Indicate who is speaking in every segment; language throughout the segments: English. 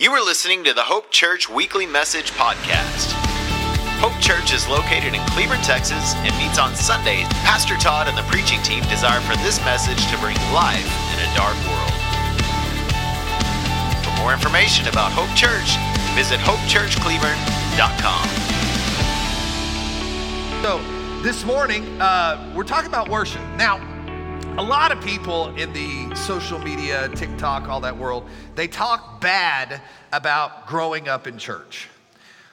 Speaker 1: You are listening to the Hope Church Weekly Message Podcast. Hope Church is located in Cleveland, Texas, and meets on Sundays. Pastor Todd and the preaching team desire for this message to bring life in a dark world. For more information about Hope Church, visit hopechurchcleveland.com.
Speaker 2: So, this morning, uh, we're talking about worship. Now, a lot of people in the social media, TikTok, all that world, they talk bad about growing up in church.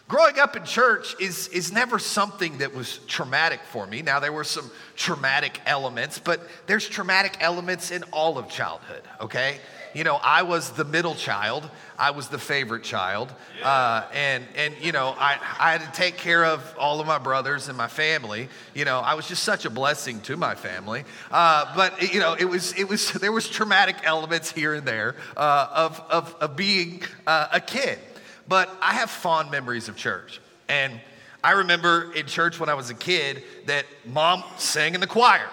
Speaker 2: Growing up in church is, is never something that was traumatic for me. Now, there were some traumatic elements, but there's traumatic elements in all of childhood, okay? You know, I was the middle child. I was the favorite child. Uh, and, and, you know, I, I had to take care of all of my brothers and my family. You know, I was just such a blessing to my family. Uh, but, you know, it was, it was, there was traumatic elements here and there uh, of, of, of being uh, a kid. But I have fond memories of church. And I remember in church when I was a kid that mom sang in the choir.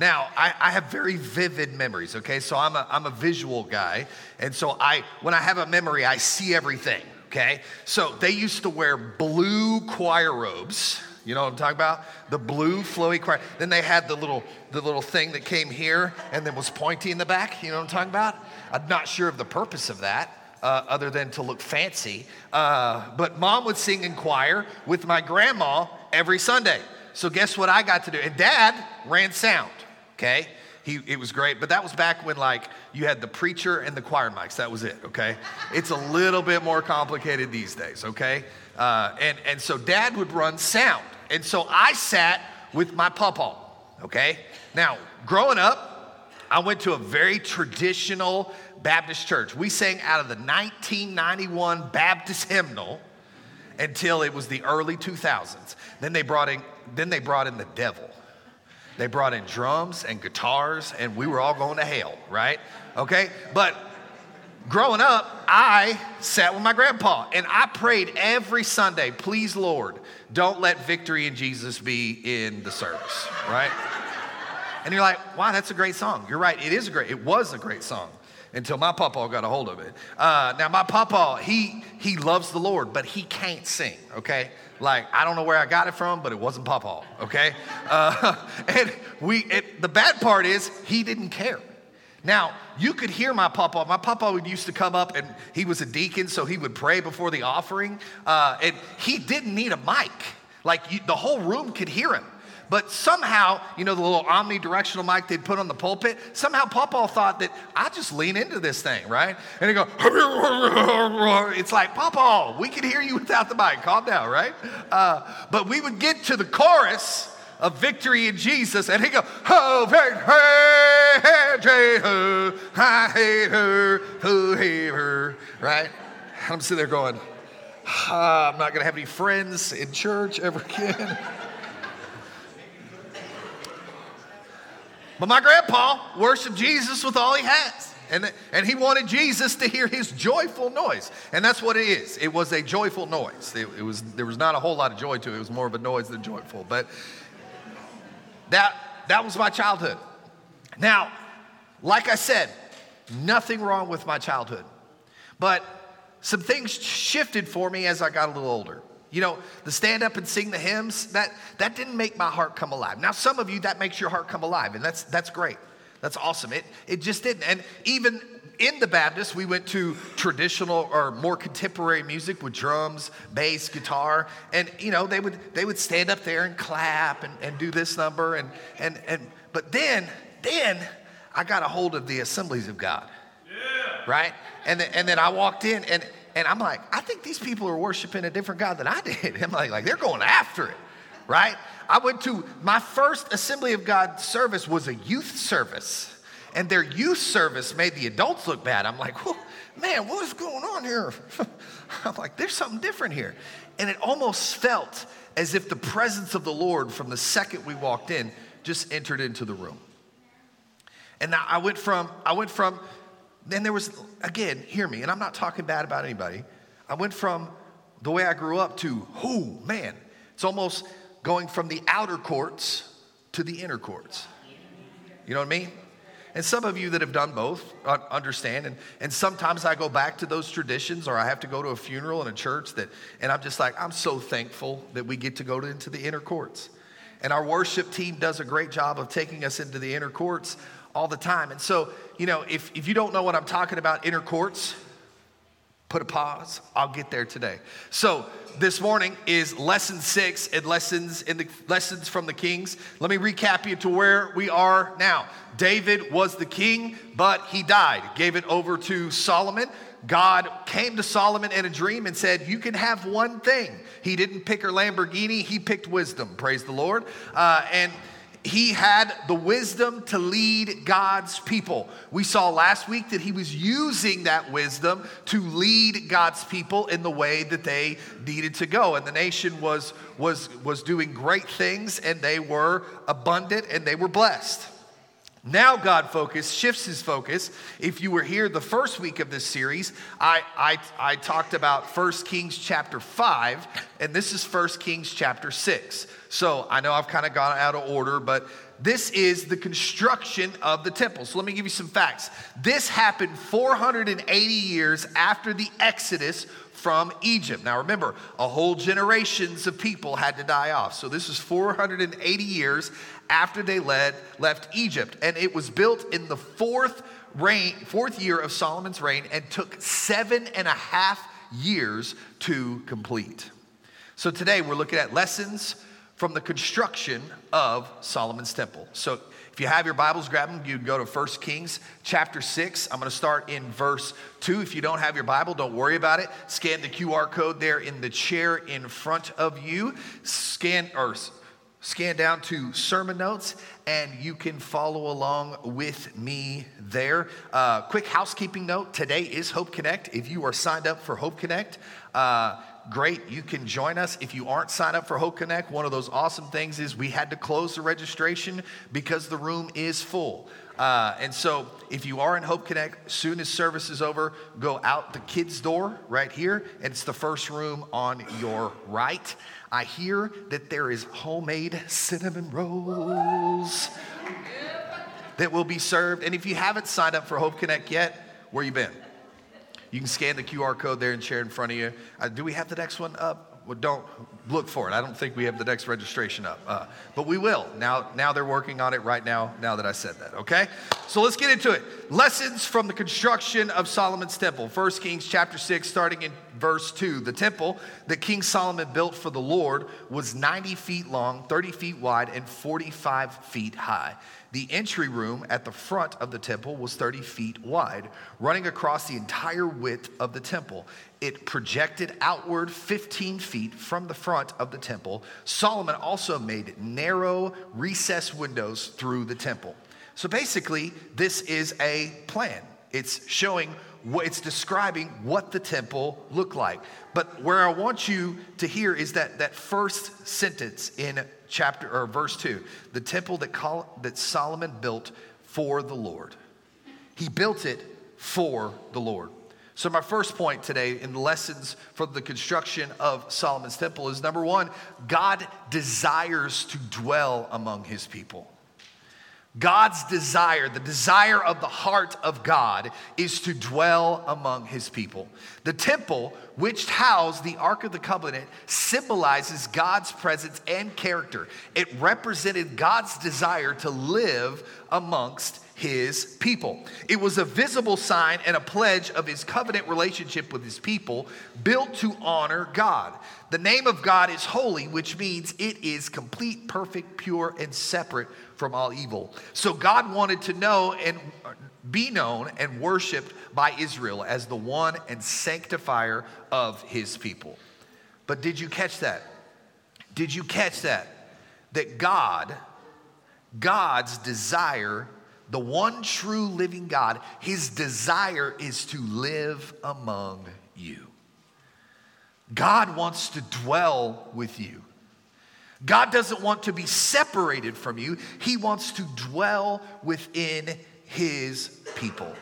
Speaker 2: Now, I, I, have very vivid memories, okay? So I'm a, I'm a visual guy. And so I, when I have a memory, I see everything, okay? So they used to wear blue choir robes. You know what I'm talking about? The blue flowy choir. Then they had the little, the little thing that came here and then was pointy in the back. You know what I'm talking about? I'm not sure of the purpose of that. Uh, other than to look fancy. Uh, but mom would sing in choir with my grandma every Sunday. So guess what I got to do? And dad ran sound okay? He, it was great, but that was back when like you had the preacher and the choir mics. That was it, okay? It's a little bit more complicated these days, okay? Uh, and, and so dad would run sound. And so I sat with my papa, okay? Now, growing up, I went to a very traditional Baptist church. We sang out of the 1991 Baptist hymnal until it was the early 2000s. Then they brought in, then they brought in the devil. They brought in drums and guitars, and we were all going to hell, right? Okay? But growing up, I sat with my grandpa and I prayed every Sunday, please, Lord, don't let victory in Jesus be in the service, right? And you're like, wow, that's a great song. You're right, it is a great, it was a great song until my papa got a hold of it. Uh, now, my papa, he, he loves the Lord, but he can't sing, okay? Like, I don't know where I got it from, but it wasn't papa, okay? Uh, and we, it, the bad part is, he didn't care. Now, you could hear my papa. My papa would used to come up and he was a deacon, so he would pray before the offering. Uh, and he didn't need a mic. Like, you, the whole room could hear him. But somehow, you know, the little omnidirectional mic they'd put on the pulpit, somehow Papa thought that I just lean into this thing, right? And he go, it's like, Papa, we can hear you without the mic. Calm down, right? Uh, but we would get to the chorus of victory in Jesus, and he go, oh, hey, I hate her, who hate her, right? I'm sitting there going, ah, I'm not going to have any friends in church ever again. But my grandpa worshiped Jesus with all he has. And, and he wanted Jesus to hear his joyful noise. And that's what it is. It was a joyful noise. It, it was, there was not a whole lot of joy to it. It was more of a noise than joyful. But that, that was my childhood. Now, like I said, nothing wrong with my childhood. But some things shifted for me as I got a little older. You know, the stand up and sing the hymns, that, that didn't make my heart come alive. Now, some of you, that makes your heart come alive, and that's, that's great. That's awesome. It, it just didn't. And even in the Baptist, we went to traditional or more contemporary music with drums, bass, guitar, and you know, they would they would stand up there and clap and, and do this number and and and but then then I got a hold of the assemblies of God. Yeah. Right? And, and then I walked in and and I'm like, I think these people are worshiping a different God than I did. I'm like, like they're going after it, right? I went to my first Assembly of God service was a youth service, and their youth service made the adults look bad. I'm like, man, what is going on here? I'm like, there's something different here. And it almost felt as if the presence of the Lord from the second we walked in just entered into the room. And I went from, I went from then there was, again, hear me, and I'm not talking bad about anybody. I went from the way I grew up to, oh man, it's almost going from the outer courts to the inner courts. You know what I mean? And some of you that have done both uh, understand. And, and sometimes I go back to those traditions or I have to go to a funeral in a church that, and I'm just like, I'm so thankful that we get to go to, into the inner courts. And our worship team does a great job of taking us into the inner courts all the time. And so, you know, if, if you don't know what I'm talking about, inner courts, put a pause. I'll get there today. So this morning is lesson six and lessons in the lessons from the kings. Let me recap you to where we are now. David was the king, but he died, gave it over to Solomon. God came to Solomon in a dream and said, You can have one thing. He didn't pick her Lamborghini, he picked wisdom. Praise the Lord. Uh, and he had the wisdom to lead God's people. We saw last week that he was using that wisdom to lead God's people in the way that they needed to go. And the nation was, was, was doing great things and they were abundant and they were blessed. Now, God focus shifts his focus. If you were here the first week of this series, I, I, I talked about 1 Kings chapter 5, and this is 1 Kings chapter 6. So I know I've kind of gone out of order, but this is the construction of the temple. So let me give you some facts. This happened 480 years after the Exodus from Egypt. Now remember, a whole generations of people had to die off. So this is 480 years after they led, left Egypt. And it was built in the fourth reign, fourth year of Solomon's reign and took seven and a half years to complete. So today we're looking at lessons from the construction of Solomon's temple. So if you have your Bibles, grab them. You can go to 1 Kings chapter 6. I'm going to start in verse 2. If you don't have your Bible, don't worry about it. Scan the QR code there in the chair in front of you. Scan or scan down to sermon notes and you can follow along with me there. Uh, quick housekeeping note today is Hope Connect. If you are signed up for Hope Connect, uh, great, you can join us. If you aren't signed up for Hope Connect, one of those awesome things is we had to close the registration because the room is full. Uh, and so, if you are in Hope Connect, soon as service is over, go out the kids' door right here, and it's the first room on your right. I hear that there is homemade cinnamon rolls that will be served. And if you haven't signed up for Hope Connect yet, where you been? You can scan the QR code there and share in front of you. Uh, do we have the next one up? Well, don't look for it. I don't think we have the next registration up, uh, but we will. Now, now they're working on it right now. Now that I said that, okay. So let's get into it. Lessons from the construction of Solomon's temple. First Kings chapter six, starting in verse two. The temple that King Solomon built for the Lord was 90 feet long, 30 feet wide, and 45 feet high. The entry room at the front of the temple was 30 feet wide, running across the entire width of the temple. It projected outward 15 feet from the front of the temple. Solomon also made narrow recessed windows through the temple. So basically, this is a plan. It's showing it's describing what the temple looked like. But where I want you to hear is that that first sentence in chapter or verse 2 the temple that, that Solomon built for the Lord. He built it for the Lord. So, my first point today in lessons from the construction of Solomon's temple is number one, God desires to dwell among his people. God's desire, the desire of the heart of God, is to dwell among his people. The temple, which housed the Ark of the Covenant, symbolizes God's presence and character. It represented God's desire to live amongst his people. It was a visible sign and a pledge of his covenant relationship with his people, built to honor God. The name of God is holy, which means it is complete, perfect, pure, and separate from all evil. So God wanted to know and be known and worshiped by Israel as the one and sanctifier of his people. But did you catch that? Did you catch that? That God, God's desire, the one true living God, his desire is to live among you. God wants to dwell with you. God doesn't want to be separated from you, He wants to dwell within His people.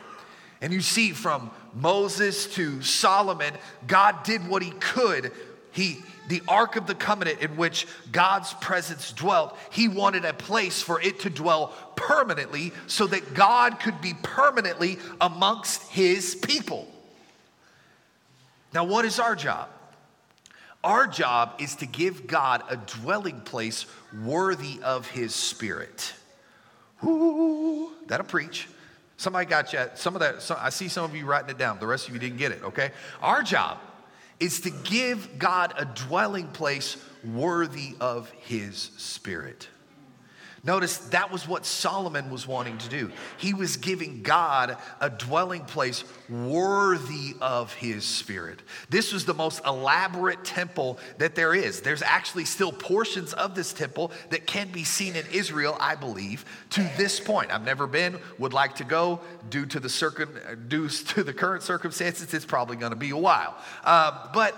Speaker 2: And you see, from Moses to Solomon, God did what He could He, the Ark of the Covenant in which God's presence dwelt, he wanted a place for it to dwell permanently so that God could be permanently amongst his people. Now, what is our job? Our job is to give God a dwelling place worthy of his spirit. Ooh, that'll preach. Somebody got you. Some of that, I see some of you writing it down. The rest of you didn't get it, okay? Our job is to give God a dwelling place worthy of his spirit. Notice that was what Solomon was wanting to do. He was giving God a dwelling place worthy of his spirit. This was the most elaborate temple that there is. There's actually still portions of this temple that can be seen in Israel, I believe, to this point. I've never been, would like to go. Due to the, circum, due to the current circumstances, it's probably going to be a while. Uh, but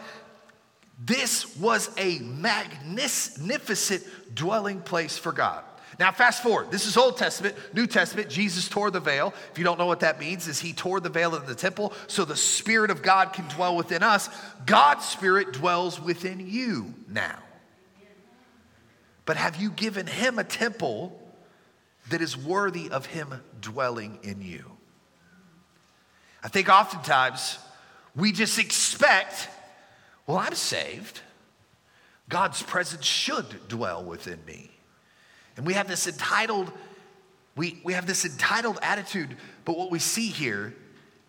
Speaker 2: this was a magnificent dwelling place for God. Now, fast forward. This is Old Testament, New Testament. Jesus tore the veil. If you don't know what that means, is he tore the veil in the temple so the Spirit of God can dwell within us. God's Spirit dwells within you now. But have you given him a temple that is worthy of him dwelling in you? I think oftentimes we just expect, well, I'm saved. God's presence should dwell within me. And we have this entitled, we, we have this entitled attitude, but what we see here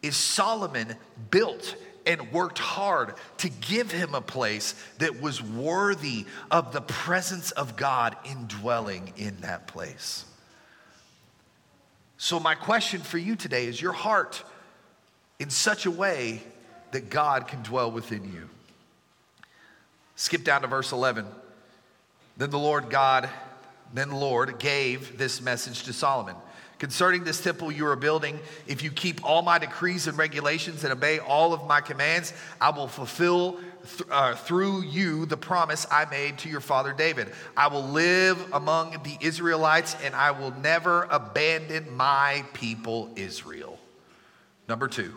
Speaker 2: is Solomon built and worked hard to give him a place that was worthy of the presence of God indwelling in that place. So, my question for you today is your heart in such a way that God can dwell within you? Skip down to verse 11. Then the Lord God then the Lord gave this message to Solomon. Concerning this temple you are building, if you keep all my decrees and regulations and obey all of my commands, I will fulfill th- uh, through you the promise I made to your father David. I will live among the Israelites and I will never abandon my people Israel. Number two,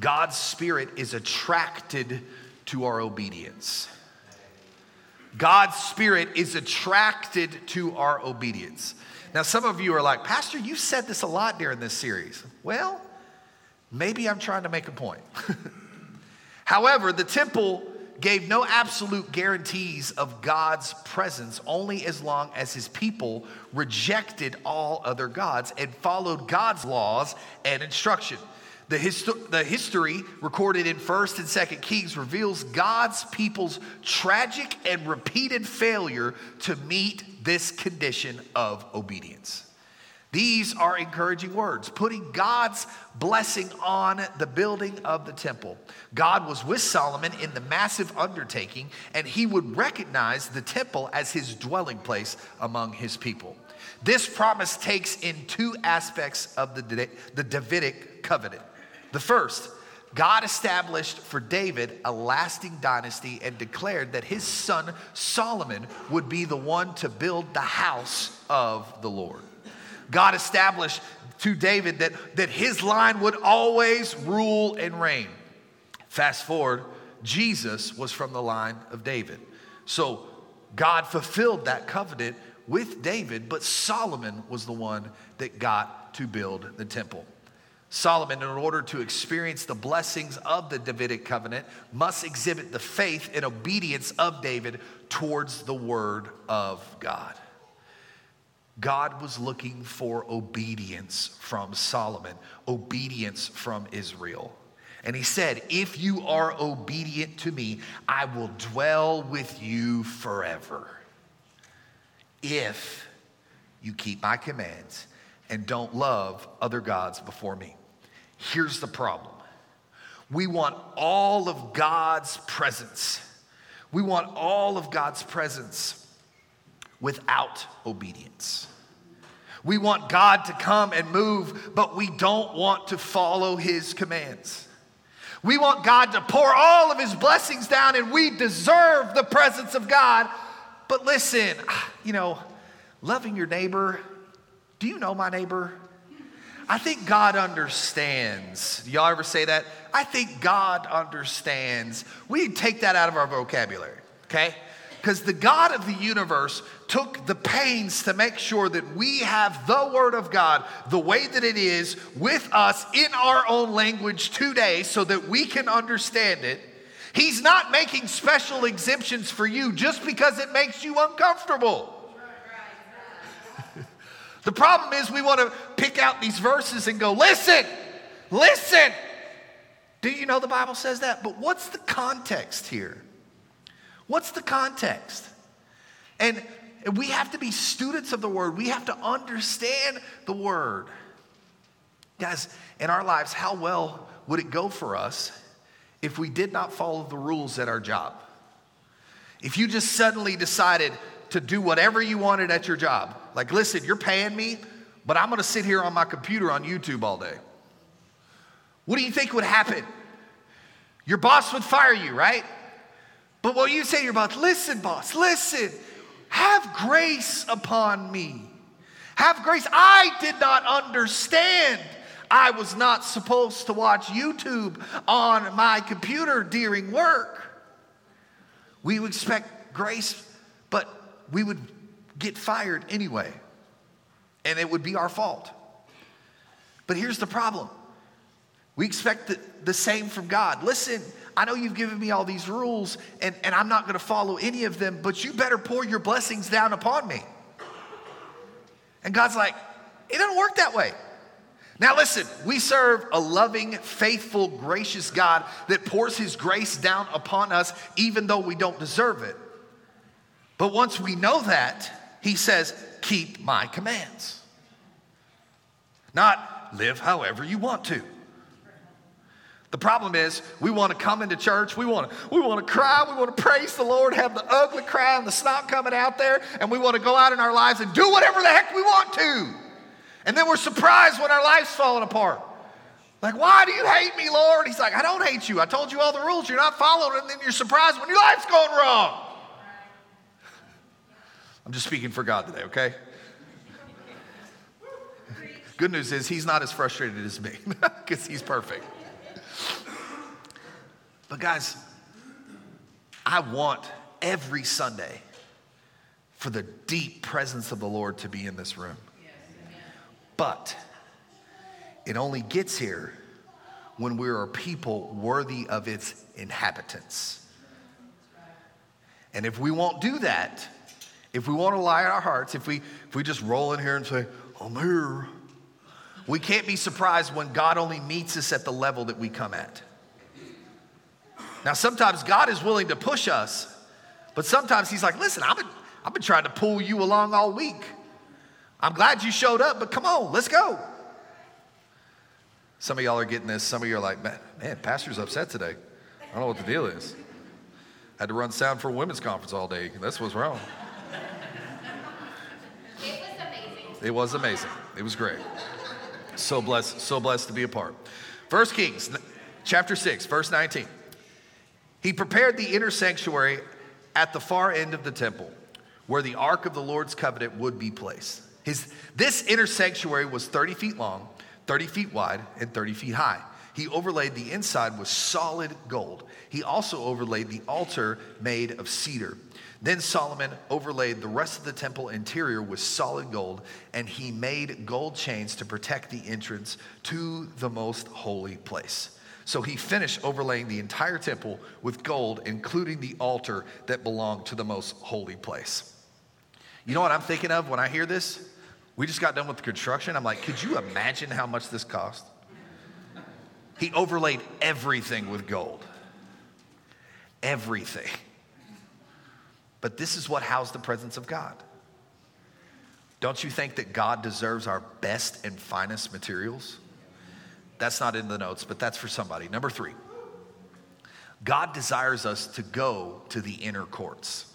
Speaker 2: God's Spirit is attracted to our obedience. God's Spirit is attracted to our obedience. Now, some of you are like, Pastor, you said this a lot during this series. Well, maybe I'm trying to make a point. However, the temple gave no absolute guarantees of God's presence only as long as his people rejected all other gods and followed God's laws and instruction. The, histo- the history recorded in 1st and 2nd Kings reveals God's people's tragic and repeated failure to meet this condition of obedience. These are encouraging words, putting God's blessing on the building of the temple. God was with Solomon in the massive undertaking, and he would recognize the temple as his dwelling place among his people. This promise takes in two aspects of the, the Davidic covenant the first, God established for David a lasting dynasty and declared that his son Solomon would be the one to build the house of the Lord. God established to David that, that his line would always rule and reign. Fast forward, Jesus was from the line of David. So God fulfilled that covenant with David, but Solomon was the one that got to build the temple. Solomon, in order to experience the blessings of the Davidic covenant, must exhibit the faith and obedience of David towards the word of God. God was looking for obedience from Solomon, obedience from Israel. And he said, If you are obedient to me, I will dwell with you forever. If you keep my commands and don't love other gods before me. Here's the problem we want all of God's presence. We want all of God's presence without obedience. We want God to come and move, but we don't want to follow his commands. We want God to pour all of his blessings down, and we deserve the presence of God. But listen, you know, loving your neighbor, do you know my neighbor? I think God understands. Y'all ever say that? I think God understands. We take that out of our vocabulary, okay? Because the God of the universe took the pains to make sure that we have the Word of God the way that it is with us in our own language today so that we can understand it. He's not making special exemptions for you just because it makes you uncomfortable. The problem is, we want to pick out these verses and go, listen, listen. Do you know the Bible says that? But what's the context here? What's the context? And we have to be students of the word. We have to understand the word. Guys, in our lives, how well would it go for us if we did not follow the rules at our job. If you just suddenly decided to do whatever you wanted at your job, like, listen, you're paying me, but I'm gonna sit here on my computer on YouTube all day. What do you think would happen? Your boss would fire you, right? But what you say to your boss, listen, boss, listen, have grace upon me. Have grace. I did not understand I was not supposed to watch YouTube on my computer during work. We expect grace, we would get fired anyway, and it would be our fault. But here's the problem we expect the, the same from God. Listen, I know you've given me all these rules, and, and I'm not going to follow any of them, but you better pour your blessings down upon me. And God's like, it doesn't work that way. Now, listen, we serve a loving, faithful, gracious God that pours his grace down upon us even though we don't deserve it. But once we know that, he says, Keep my commands. Not live however you want to. The problem is, we want to come into church, we want to, we want to cry, we want to praise the Lord, have the ugly cry and the snot coming out there, and we want to go out in our lives and do whatever the heck we want to. And then we're surprised when our life's falling apart. Like, why do you hate me, Lord? He's like, I don't hate you. I told you all the rules. You're not following, and then you're surprised when your life's going wrong. I'm just speaking for God today, okay? Good news is he's not as frustrated as me because he's perfect. But guys, I want every Sunday for the deep presence of the Lord to be in this room. But it only gets here when we are people worthy of its inhabitants. And if we won't do that, if we want to lie in our hearts, if we, if we just roll in here and say, I'm here, we can't be surprised when God only meets us at the level that we come at. Now, sometimes God is willing to push us, but sometimes He's like, listen, I've been, I've been trying to pull you along all week. I'm glad you showed up, but come on, let's go. Some of y'all are getting this. Some of you are like, man, man, pastor's upset today. I don't know what the deal is. I had to run sound for a women's conference all day. That's what's wrong.
Speaker 3: It was amazing.
Speaker 2: It was amazing. It was great. So blessed, so blessed to be a part. First Kings, chapter 6, verse 19. He prepared the inner sanctuary at the far end of the temple, where the ark of the Lord's covenant would be placed. His, this inner sanctuary was 30 feet long, 30 feet wide, and 30 feet high. He overlaid the inside with solid gold. He also overlaid the altar made of cedar. Then Solomon overlaid the rest of the temple interior with solid gold, and he made gold chains to protect the entrance to the most holy place. So he finished overlaying the entire temple with gold, including the altar that belonged to the most holy place. You know what I'm thinking of when I hear this? We just got done with the construction. I'm like, could you imagine how much this cost? He overlaid everything with gold. Everything. But this is what housed the presence of God. Don't you think that God deserves our best and finest materials? That's not in the notes, but that's for somebody. Number three, God desires us to go to the inner courts.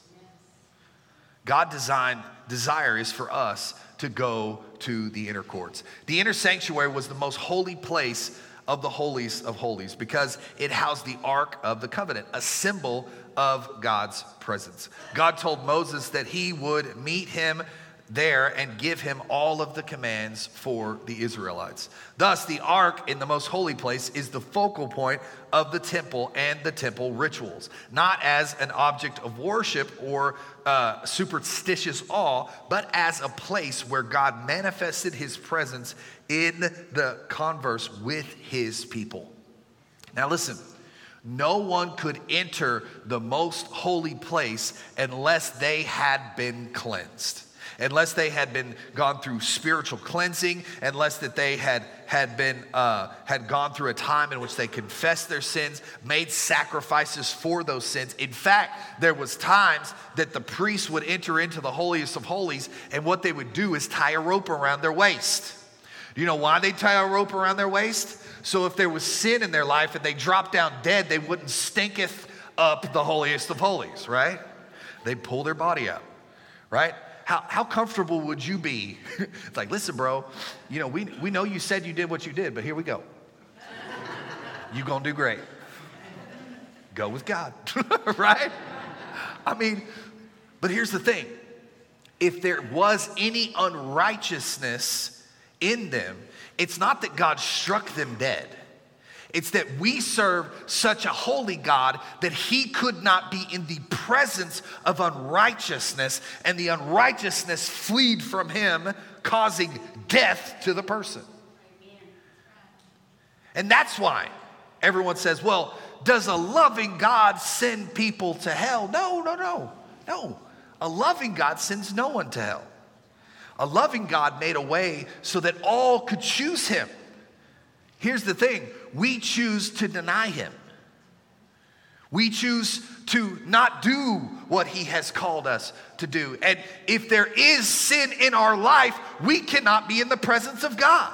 Speaker 2: God designed, desire is for us to go to the inner courts. The inner sanctuary was the most holy place of the holies of holies because it housed the ark of the covenant, a symbol of God's presence. God told Moses that he would meet him there and give him all of the commands for the Israelites. Thus, the ark in the most holy place is the focal point of the temple and the temple rituals, not as an object of worship or uh, superstitious awe, but as a place where God manifested his presence in the converse with his people. Now, listen. No one could enter the most holy place unless they had been cleansed unless they had been gone through spiritual cleansing, unless that they had had been uh, had gone through a time in which they confessed their sins, made sacrifices for those sins. In fact, there was times that the priests would enter into the holiest of holies, and what they would do is tie a rope around their waist. Do you know why they tie a rope around their waist? So if there was sin in their life and they dropped down dead, they wouldn't stinketh up the holiest of holies, right? They'd pull their body out, right? how, how comfortable would you be? it's like, listen, bro, you know, we, we know you said you did what you did, but here we go. you gonna do great. Go with God, right? I mean, but here's the thing if there was any unrighteousness in them, it's not that God struck them dead. It's that we serve such a holy God that he could not be in the presence of unrighteousness, and the unrighteousness fleed from him, causing death to the person. And that's why everyone says, well, does a loving God send people to hell? No, no, no, no. A loving God sends no one to hell. A loving God made a way so that all could choose him. Here's the thing we choose to deny him. We choose to not do what he has called us to do. And if there is sin in our life, we cannot be in the presence of God.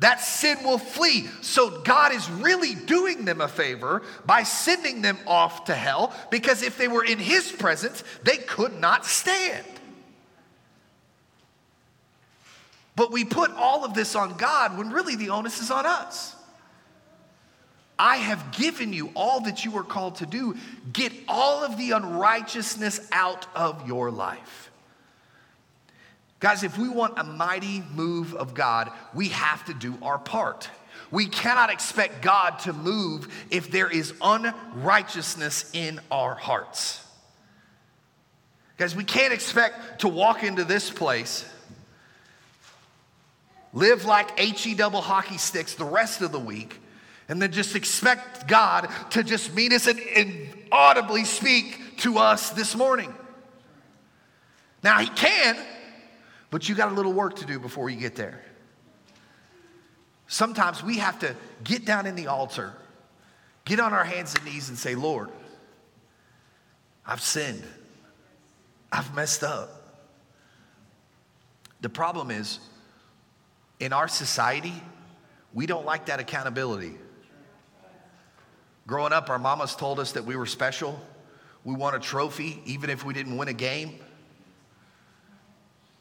Speaker 2: That sin will flee. So God is really doing them a favor by sending them off to hell because if they were in his presence, they could not stand. But we put all of this on God when really the onus is on us. I have given you all that you are called to do. Get all of the unrighteousness out of your life. Guys, if we want a mighty move of God, we have to do our part. We cannot expect God to move if there is unrighteousness in our hearts. Guys, we can't expect to walk into this place live like HE double hockey sticks the rest of the week, and then just expect God to just meet us and, and audibly speak to us this morning. Now, He can, but you got a little work to do before you get there. Sometimes we have to get down in the altar, get on our hands and knees, and say, Lord, I've sinned, I've messed up. The problem is, in our society, we don't like that accountability. Growing up, our mamas told us that we were special. We won a trophy even if we didn't win a game.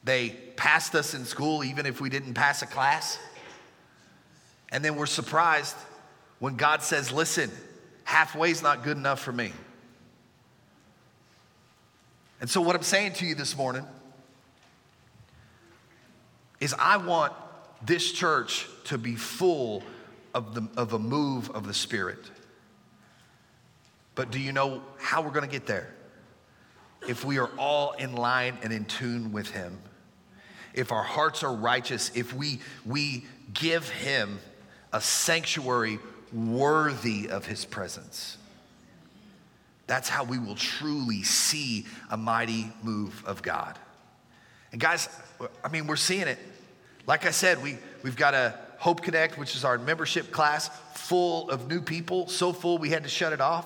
Speaker 2: They passed us in school even if we didn't pass a class. And then we're surprised when God says, listen, halfway's not good enough for me. And so, what I'm saying to you this morning is I want this church to be full of, the, of a move of the Spirit. But do you know how we're going to get there? If we are all in line and in tune with Him, if our hearts are righteous, if we, we give Him a sanctuary worthy of His presence. That's how we will truly see a mighty move of God. And guys, I mean, we're seeing it. Like I said, we, we've got a Hope Connect, which is our membership class, full of new people, so full we had to shut it off.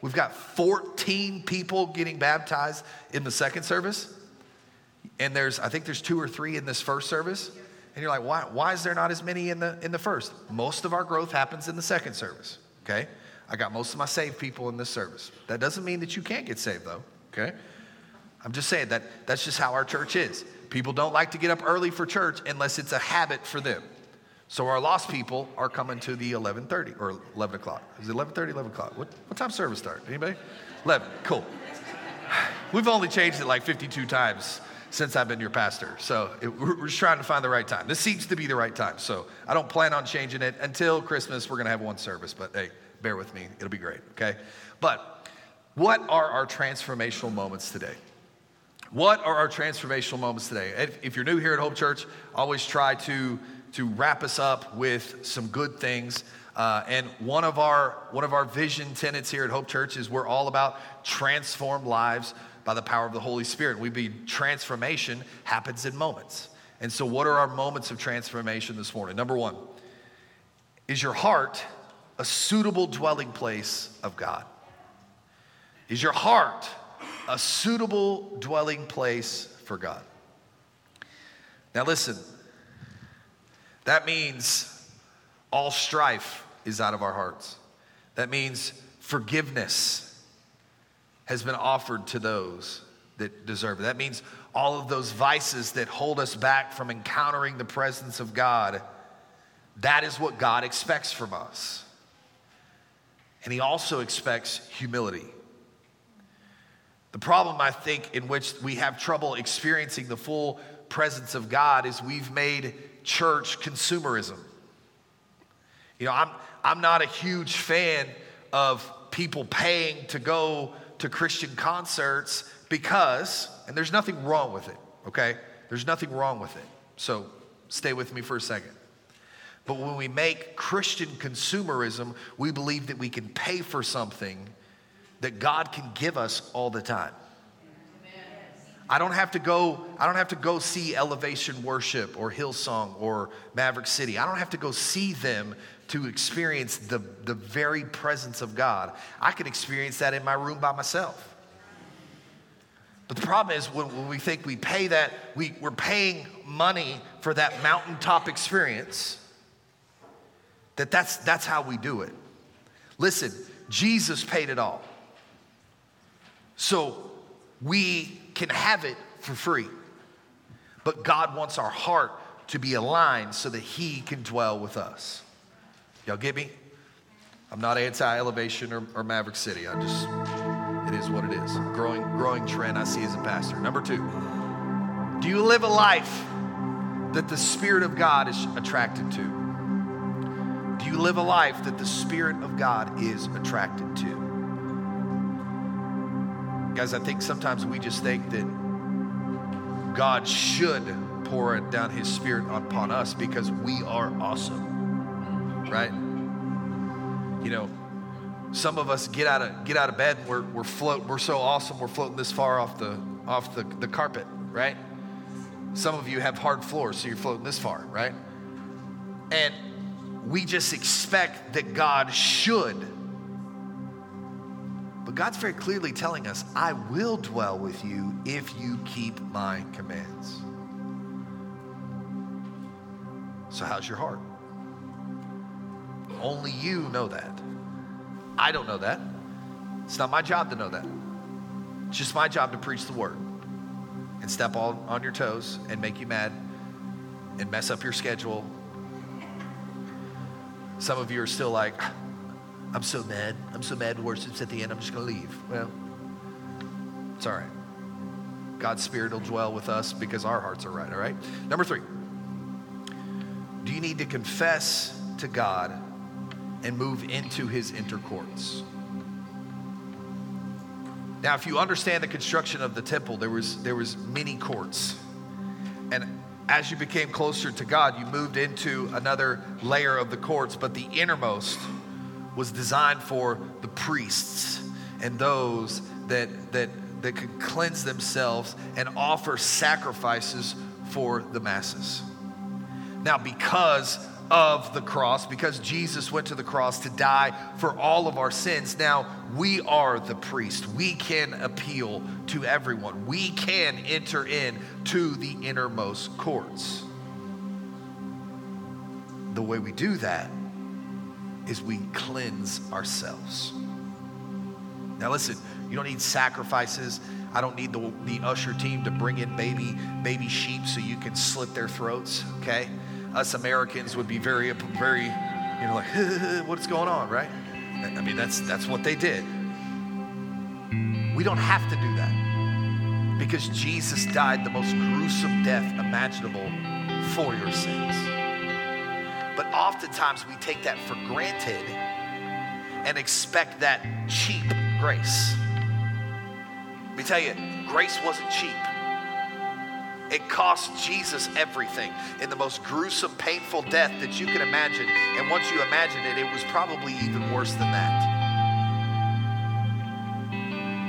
Speaker 2: We've got 14 people getting baptized in the second service. And there's, I think there's two or three in this first service. And you're like, why, why is there not as many in the, in the first? Most of our growth happens in the second service, okay? I got most of my saved people in this service. That doesn't mean that you can't get saved, though, okay? I'm just saying that that's just how our church is. People don't like to get up early for church unless it's a habit for them. So our lost people are coming to the 11:30 or 11 o'clock. Is it 11:30, 11 o'clock? What, what time service start? Anybody? 11. Cool. We've only changed it like 52 times since I've been your pastor. So it, we're just trying to find the right time. This seems to be the right time. So I don't plan on changing it until Christmas. We're going to have one service, but hey, bear with me. It'll be great, okay? But what are our transformational moments today? What are our transformational moments today? If, if you're new here at Hope Church, always try to, to wrap us up with some good things. Uh, and one of our one of our vision tenets here at Hope Church is we're all about transformed lives by the power of the Holy Spirit. We be transformation happens in moments. And so, what are our moments of transformation this morning? Number one, is your heart a suitable dwelling place of God? Is your heart a suitable dwelling place for God? Now, listen, that means all strife is out of our hearts. That means forgiveness has been offered to those that deserve it. That means all of those vices that hold us back from encountering the presence of God, that is what God expects from us. And He also expects humility. The problem, I think, in which we have trouble experiencing the full presence of God is we've made church consumerism. You know, I'm, I'm not a huge fan of people paying to go to Christian concerts because, and there's nothing wrong with it, okay? There's nothing wrong with it. So stay with me for a second. But when we make Christian consumerism, we believe that we can pay for something that God can give us all the time. I don't have to go, I don't have to go see Elevation Worship or Hillsong or Maverick City. I don't have to go see them to experience the, the very presence of God. I can experience that in my room by myself. But the problem is when, when we think we pay that, we, we're paying money for that mountaintop experience, that that's, that's how we do it. Listen, Jesus paid it all. So we can have it for free. But God wants our heart to be aligned so that He can dwell with us. Y'all get me? I'm not anti elevation or, or, Maverick City. I just, it is what it is. Growing, growing trend I see as a pastor. Number two, do you live a life that the Spirit of God is attracted to? Do you live a life that the Spirit of God is attracted to? Guys, I think sometimes we just think that God should pour down his spirit upon us because we are awesome. Right? You know, some of us get out of get out of bed and we're we're float we're so awesome we're floating this far off the off the, the carpet, right? Some of you have hard floors, so you're floating this far, right? And we just expect that God should but God's very clearly telling us, I will dwell with you if you keep my commands. So, how's your heart? Only you know that. I don't know that. It's not my job to know that. It's just my job to preach the word and step all on your toes and make you mad and mess up your schedule. Some of you are still like, I'm so mad. I'm so mad worship's at the end. I'm just going to leave. Well, it's all right. God's Spirit will dwell with us because our hearts are right, all right? Number three, do you need to confess to God and move into his inner courts? Now, if you understand the construction of the temple, there was, there was many courts. And as you became closer to God, you moved into another layer of the courts, but the innermost was designed for the priests and those that, that, that could cleanse themselves and offer sacrifices for the masses. Now, because of the cross, because Jesus went to the cross to die for all of our sins, now we are the priest. We can appeal to everyone. We can enter in to the innermost courts. The way we do that is we cleanse ourselves. Now, listen, you don't need sacrifices. I don't need the, the usher team to bring in baby, baby sheep so you can slit their throats, okay? Us Americans would be very, very, you know, like, what's going on, right? I mean, that's, that's what they did. We don't have to do that. because Jesus died the most gruesome death imaginable for your sins. Oftentimes we take that for granted and expect that cheap grace. Let me tell you, grace wasn't cheap. It cost Jesus everything in the most gruesome, painful death that you can imagine. And once you imagine it, it was probably even worse than that.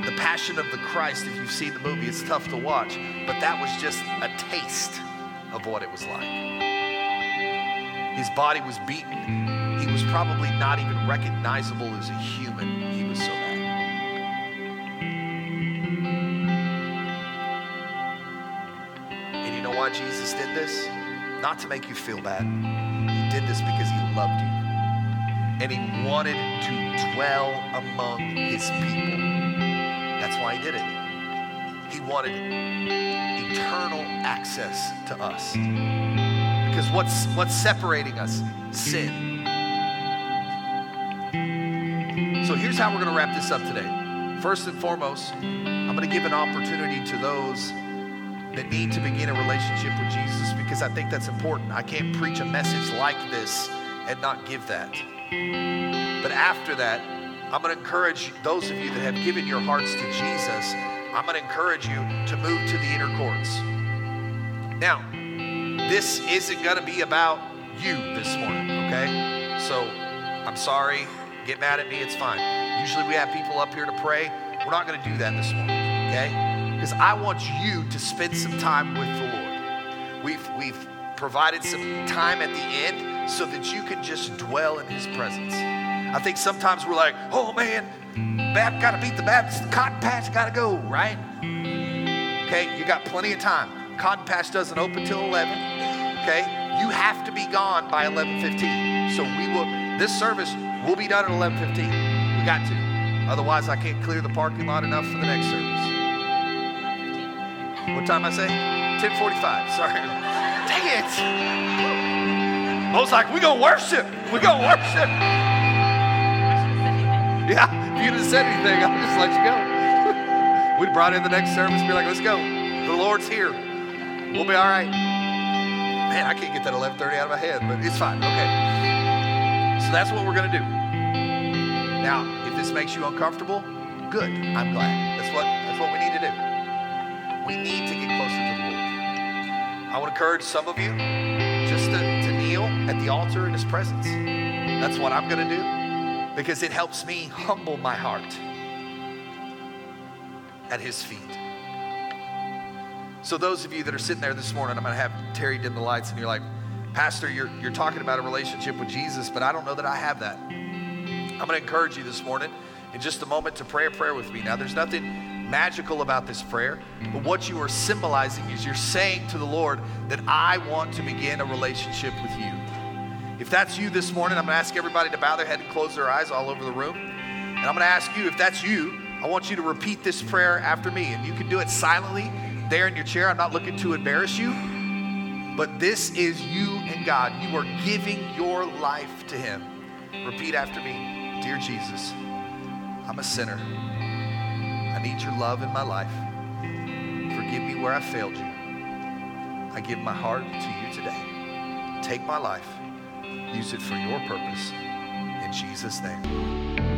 Speaker 2: The Passion of the Christ, if you've seen the movie, it's tough to watch, but that was just a taste of what it was like. His body was beaten. He was probably not even recognizable as a human. He was so bad. And you know why Jesus did this? Not to make you feel bad. He did this because he loved you. And he wanted to dwell among his people. That's why he did it. He wanted eternal access to us. Because what's what's separating us? Sin. So here's how we're going to wrap this up today. First and foremost, I'm going to give an opportunity to those that need to begin a relationship with Jesus because I think that's important. I can't preach a message like this and not give that. But after that, I'm going to encourage those of you that have given your hearts to Jesus, I'm going to encourage you to move to the inner courts. Now, this isn't going to be about you this morning, okay? So I'm sorry. Get mad at me, it's fine. Usually we have people up here to pray. We're not going to do that this morning, okay? Because I want you to spend some time with the Lord. We've, we've provided some time at the end so that you can just dwell in His presence. I think sometimes we're like, oh man, Bap got to beat the Baptist, cotton patch got to go, right? Okay, you got plenty of time. Cotton patch doesn't open till 11. Okay, you have to be gone by 11:15. So we will. This service will be done at 11:15. We got to. Otherwise, I can't clear the parking lot enough for the next service. What time I say? 10:45. Sorry. Dang it! I was like, we gonna worship. We gonna worship. Yeah, if you didn't say anything, I'll just let you go. We'd brought in the next service, be like, let's go. The Lord's here. We'll be all right. Man, I can't get that 11:30 out of my head, but it's fine. Okay. So that's what we're gonna do. Now, if this makes you uncomfortable, good. I'm glad. That's what that's what we need to do. We need to get closer to the Lord. I would encourage some of you just to, to kneel at the altar in His presence. That's what I'm gonna do because it helps me humble my heart at His feet. So, those of you that are sitting there this morning, I'm going to have Terry dim the lights, and you're like, Pastor, you're, you're talking about a relationship with Jesus, but I don't know that I have that. I'm going to encourage you this morning in just a moment to pray a prayer with me. Now, there's nothing magical about this prayer, but what you are symbolizing is you're saying to the Lord that I want to begin a relationship with you. If that's you this morning, I'm going to ask everybody to bow their head and close their eyes all over the room. And I'm going to ask you, if that's you, I want you to repeat this prayer after me. And you can do it silently there in your chair. I'm not looking to embarrass you, but this is you and God. You are giving your life to Him. Repeat after me Dear Jesus, I'm a sinner. I need your love in my life. Forgive me where I failed you. I give my heart to you today. Take my life, use it for your purpose. In Jesus' name.